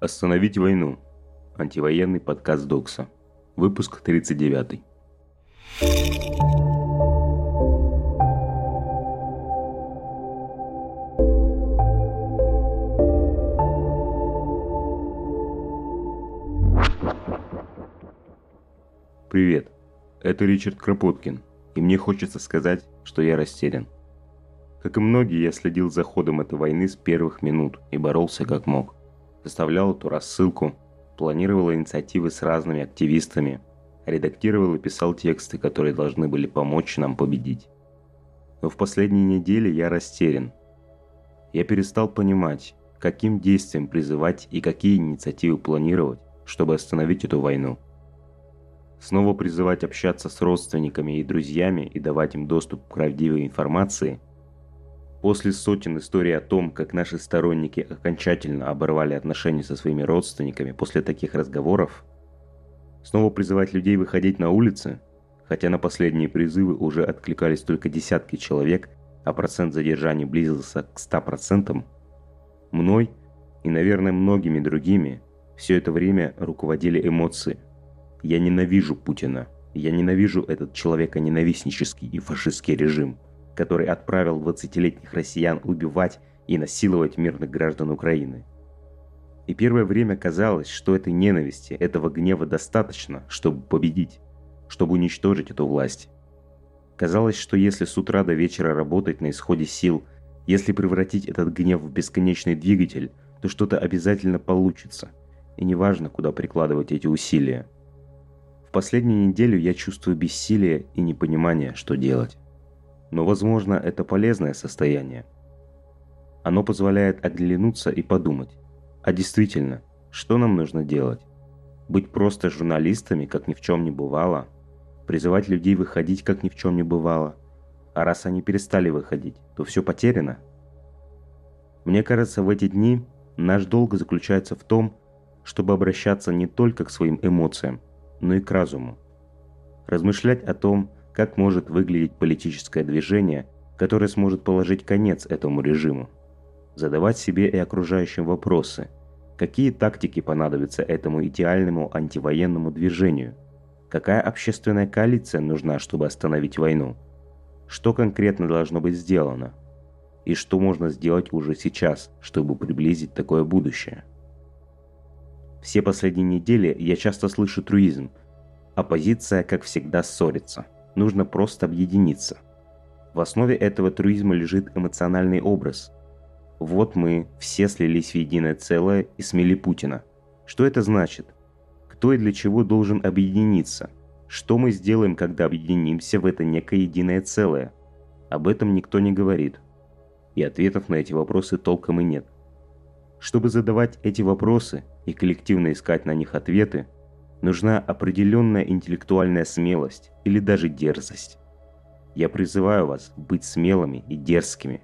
Остановить войну. Антивоенный подкаст Докса. Выпуск 39. Привет, это Ричард Кропоткин, и мне хочется сказать, что я растерян. Как и многие, я следил за ходом этой войны с первых минут и боролся как мог составлял эту рассылку, планировал инициативы с разными активистами, редактировал и писал тексты, которые должны были помочь нам победить. Но в последние недели я растерян. Я перестал понимать, каким действием призывать и какие инициативы планировать, чтобы остановить эту войну. Снова призывать общаться с родственниками и друзьями и давать им доступ к правдивой информации – После сотен историй о том, как наши сторонники окончательно оборвали отношения со своими родственниками после таких разговоров, снова призывать людей выходить на улицы, хотя на последние призывы уже откликались только десятки человек, а процент задержаний близился к 100%, мной и, наверное, многими другими все это время руководили эмоции. Я ненавижу Путина. Я ненавижу этот человеконенавистнический и фашистский режим – который отправил 20-летних россиян убивать и насиловать мирных граждан Украины. И первое время казалось, что этой ненависти, этого гнева достаточно, чтобы победить, чтобы уничтожить эту власть. Казалось, что если с утра до вечера работать на исходе сил, если превратить этот гнев в бесконечный двигатель, то что-то обязательно получится. И неважно, куда прикладывать эти усилия. В последнюю неделю я чувствую бессилие и непонимание, что делать но, возможно, это полезное состояние. Оно позволяет оглянуться и подумать, а действительно, что нам нужно делать? Быть просто журналистами, как ни в чем не бывало? Призывать людей выходить, как ни в чем не бывало? А раз они перестали выходить, то все потеряно? Мне кажется, в эти дни наш долг заключается в том, чтобы обращаться не только к своим эмоциям, но и к разуму. Размышлять о том, как может выглядеть политическое движение, которое сможет положить конец этому режиму. Задавать себе и окружающим вопросы, какие тактики понадобятся этому идеальному антивоенному движению, какая общественная коалиция нужна, чтобы остановить войну, что конкретно должно быть сделано, и что можно сделать уже сейчас, чтобы приблизить такое будущее. Все последние недели я часто слышу труизм. Оппозиция, как всегда, ссорится – нужно просто объединиться. В основе этого труизма лежит эмоциональный образ. Вот мы все слились в единое целое и смели Путина. Что это значит? Кто и для чего должен объединиться? Что мы сделаем, когда объединимся в это некое единое целое? Об этом никто не говорит. И ответов на эти вопросы толком и нет. Чтобы задавать эти вопросы и коллективно искать на них ответы – нужна определенная интеллектуальная смелость или даже дерзость. Я призываю вас быть смелыми и дерзкими.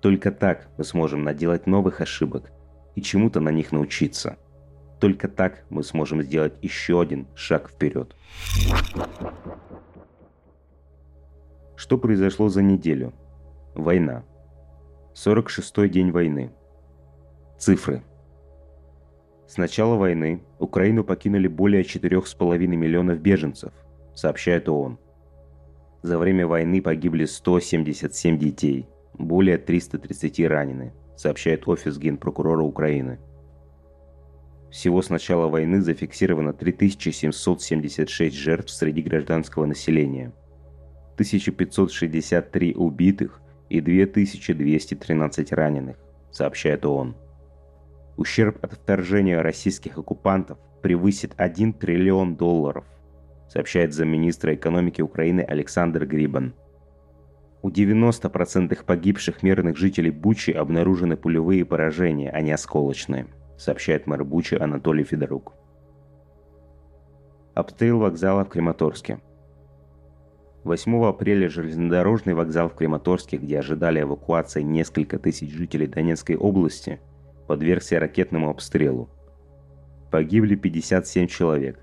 Только так мы сможем наделать новых ошибок и чему-то на них научиться. Только так мы сможем сделать еще один шаг вперед. Что произошло за неделю? Война. 46-й день войны. Цифры – с начала войны Украину покинули более 4,5 миллионов беженцев, сообщает ООН. За время войны погибли 177 детей, более 330 ранены, сообщает Офис Генпрокурора Украины. Всего с начала войны зафиксировано 3776 жертв среди гражданского населения, 1563 убитых и 2213 раненых, сообщает ООН. Ущерб от вторжения российских оккупантов превысит 1 триллион долларов, сообщает замминистра экономики Украины Александр Грибан. У 90% погибших мирных жителей Бучи обнаружены пулевые поражения, а не осколочные, сообщает мэр Бучи Анатолий Федорук. Обстрел вокзала в Крематорске. 8 апреля железнодорожный вокзал в Крематорске, где ожидали эвакуации несколько тысяч жителей Донецкой области – подвергся ракетному обстрелу. Погибли 57 человек,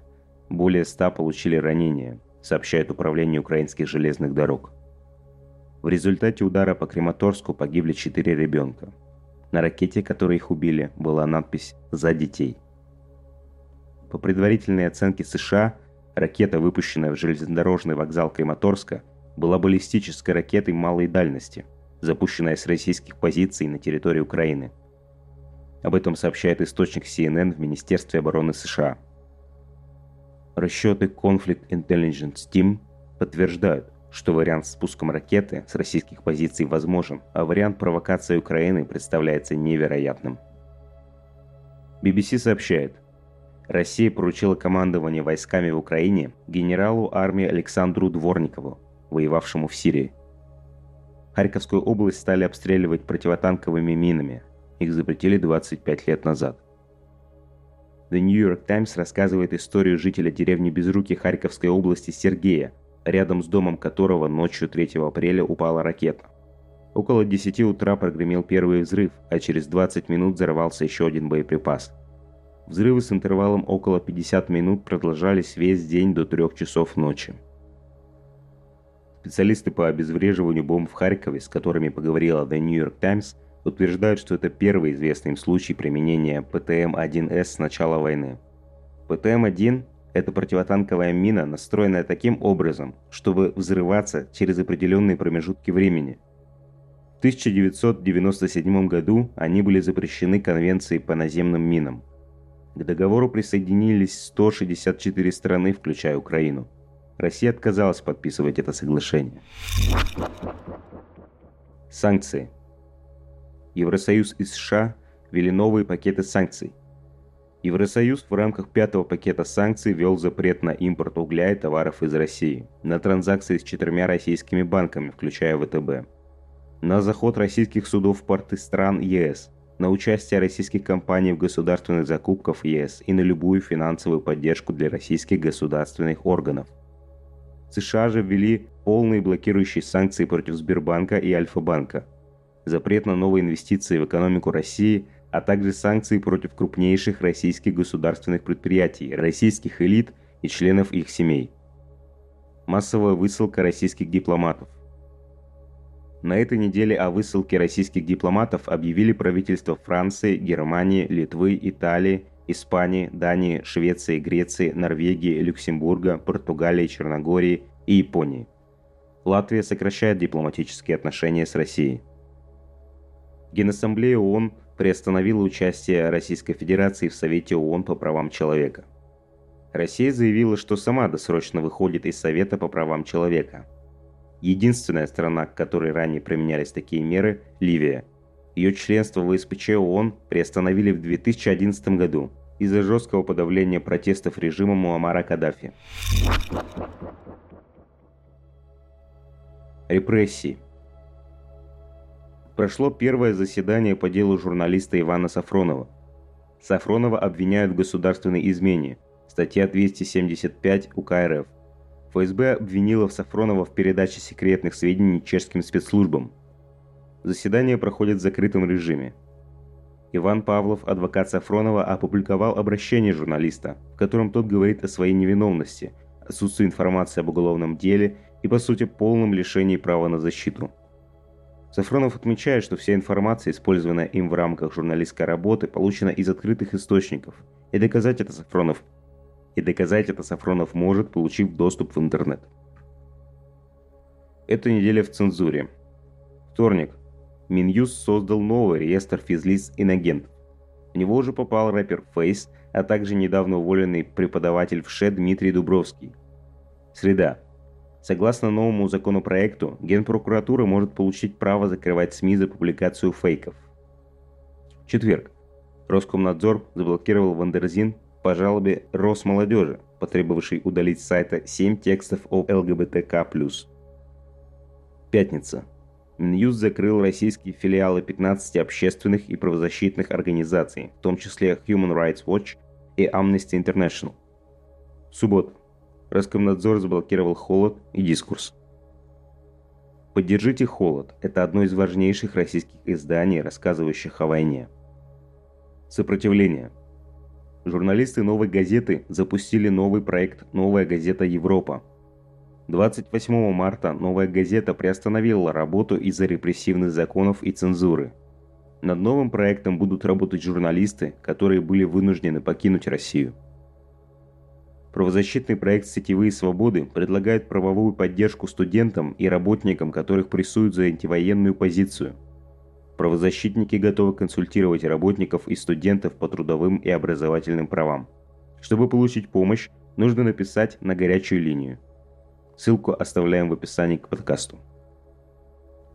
более 100 получили ранения, сообщает Управление украинских железных дорог. В результате удара по Крематорску погибли 4 ребенка. На ракете, которой их убили, была надпись «За детей». По предварительной оценке США, ракета, выпущенная в железнодорожный вокзал Крематорска, была баллистической ракетой малой дальности, запущенная с российских позиций на территории Украины. Об этом сообщает источник CNN в Министерстве обороны США. Расчеты Conflict Intelligence Team подтверждают, что вариант с спуском ракеты с российских позиций возможен, а вариант провокации Украины представляется невероятным. BBC сообщает, Россия поручила командование войсками в Украине генералу армии Александру Дворникову, воевавшему в Сирии. Харьковскую область стали обстреливать противотанковыми минами. Их запретили 25 лет назад. The New York Times рассказывает историю жителя деревни Безруки Харьковской области Сергея, рядом с домом которого ночью 3 апреля упала ракета. Около 10 утра прогремел первый взрыв, а через 20 минут взорвался еще один боеприпас. Взрывы с интервалом около 50 минут продолжались весь день до 3 часов ночи. Специалисты по обезвреживанию бомб в Харькове, с которыми поговорила The New York Times, утверждают, что это первый известный им случай применения ПТМ-1С с начала войны. ПТМ-1 – это противотанковая мина, настроенная таким образом, чтобы взрываться через определенные промежутки времени. В 1997 году они были запрещены Конвенцией по наземным минам. К договору присоединились 164 страны, включая Украину. Россия отказалась подписывать это соглашение. Санкции. Евросоюз и США ввели новые пакеты санкций. Евросоюз в рамках пятого пакета санкций ввел запрет на импорт угля и товаров из России, на транзакции с четырьмя российскими банками, включая ВТБ, на заход российских судов в порты стран ЕС – на участие российских компаний в государственных закупках ЕС и на любую финансовую поддержку для российских государственных органов. США же ввели полные блокирующие санкции против Сбербанка и Альфа-банка, запрет на новые инвестиции в экономику России, а также санкции против крупнейших российских государственных предприятий, российских элит и членов их семей. Массовая высылка российских дипломатов. На этой неделе о высылке российских дипломатов объявили правительства Франции, Германии, Литвы, Италии, Испании, Дании, Швеции, Греции, Норвегии, Люксембурга, Португалии, Черногории и Японии. Латвия сокращает дипломатические отношения с Россией. Генассамблея ООН приостановила участие Российской Федерации в Совете ООН по правам человека. Россия заявила, что сама досрочно выходит из Совета по правам человека – Единственная страна, к которой ранее применялись такие меры – Ливия. Ее членство в СПЧ ООН приостановили в 2011 году из-за жесткого подавления протестов режима Муаммара Каддафи. Репрессии. Прошло первое заседание по делу журналиста Ивана Сафронова. Сафронова обвиняют в государственной измене. Статья 275 УК РФ. ФСБ обвинила Сафронова в передаче секретных сведений чешским спецслужбам. Заседание проходит в закрытом режиме. Иван Павлов, адвокат Сафронова, опубликовал обращение журналиста, в котором тот говорит о своей невиновности, отсутствии информации об уголовном деле и, по сути, полном лишении права на защиту. Сафронов отмечает, что вся информация, использованная им в рамках журналистской работы, получена из открытых источников, и доказать это Сафронов и доказать это Сафронов может, получив доступ в интернет. Эта неделя в цензуре. Вторник. Минюс создал новый реестр физлиц инагентов. В него уже попал рэпер Фейс, а также недавно уволенный преподаватель в ШЕ Дмитрий Дубровский. Среда. Согласно новому законопроекту, Генпрокуратура может получить право закрывать СМИ за публикацию фейков. Четверг. Роскомнадзор заблокировал Wonderzine по жалобе Росмолодежи, потребовавшей удалить с сайта 7 текстов о ЛГБТК+. Пятница. Минюст закрыл российские филиалы 15 общественных и правозащитных организаций, в том числе Human Rights Watch и Amnesty International. Суббота. Роскомнадзор заблокировал «Холод» и «Дискурс». «Поддержите холод» – это одно из важнейших российских изданий, рассказывающих о войне. Сопротивление – журналисты «Новой газеты» запустили новый проект «Новая газета Европа». 28 марта «Новая газета» приостановила работу из-за репрессивных законов и цензуры. Над новым проектом будут работать журналисты, которые были вынуждены покинуть Россию. Правозащитный проект «Сетевые свободы» предлагает правовую поддержку студентам и работникам, которых прессуют за антивоенную позицию. Правозащитники готовы консультировать работников и студентов по трудовым и образовательным правам. Чтобы получить помощь, нужно написать на горячую линию. Ссылку оставляем в описании к подкасту.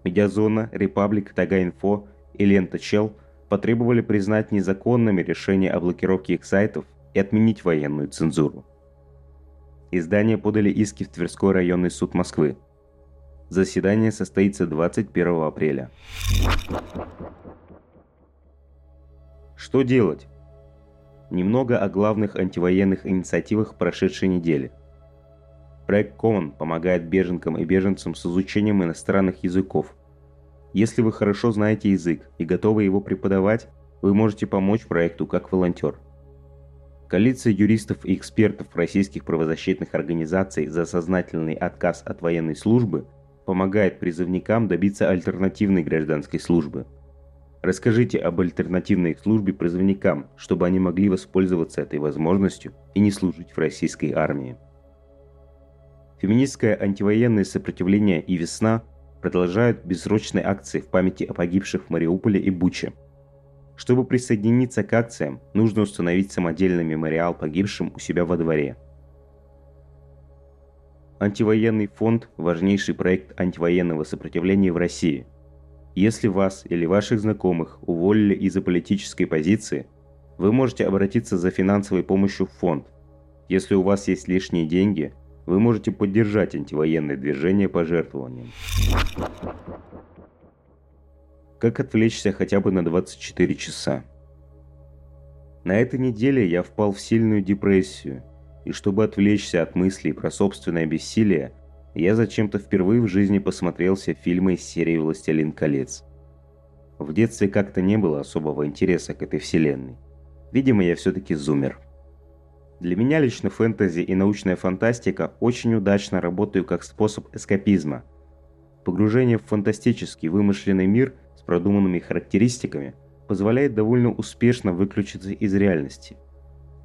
Медиазона, Репаблик, Тага-Инфо и Лента Чел потребовали признать незаконными решения о блокировке их сайтов и отменить военную цензуру. Издания подали иски в Тверской районный суд Москвы. Заседание состоится 21 апреля. Что делать? Немного о главных антивоенных инициативах прошедшей недели. Проект Common помогает беженкам и беженцам с изучением иностранных языков. Если вы хорошо знаете язык и готовы его преподавать, вы можете помочь проекту как волонтер. Коалиция юристов и экспертов российских правозащитных организаций за сознательный отказ от военной службы помогает призывникам добиться альтернативной гражданской службы. Расскажите об альтернативной службе призывникам, чтобы они могли воспользоваться этой возможностью и не служить в российской армии. Феминистское антивоенное сопротивление и весна продолжают бессрочные акции в памяти о погибших в Мариуполе и Буче – чтобы присоединиться к акциям, нужно установить самодельный мемориал погибшим у себя во дворе. Антивоенный фонд – важнейший проект антивоенного сопротивления в России. Если вас или ваших знакомых уволили из-за политической позиции, вы можете обратиться за финансовой помощью в фонд. Если у вас есть лишние деньги, вы можете поддержать антивоенное движение пожертвованием. Как отвлечься хотя бы на 24 часа? На этой неделе я впал в сильную депрессию, и чтобы отвлечься от мыслей про собственное бессилие, я зачем-то впервые в жизни посмотрел все фильмы из серии «Властелин колец». В детстве как-то не было особого интереса к этой вселенной. Видимо, я все-таки зумер. Для меня лично фэнтези и научная фантастика очень удачно работают как способ эскапизма. Погружение в фантастический вымышленный мир – продуманными характеристиками позволяет довольно успешно выключиться из реальности.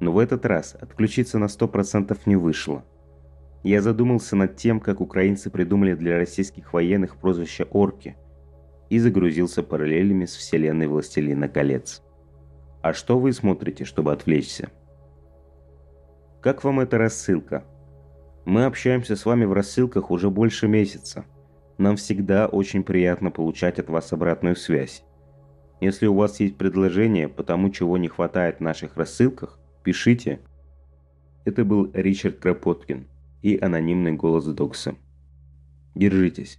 Но в этот раз отключиться на 100% не вышло. Я задумался над тем, как украинцы придумали для российских военных прозвище «Орки» и загрузился параллелями с вселенной «Властелина колец». А что вы смотрите, чтобы отвлечься? Как вам эта рассылка? Мы общаемся с вами в рассылках уже больше месяца – нам всегда очень приятно получать от вас обратную связь. Если у вас есть предложение по тому, чего не хватает в наших рассылках, пишите. Это был Ричард Кропоткин и анонимный голос Докса. Держитесь.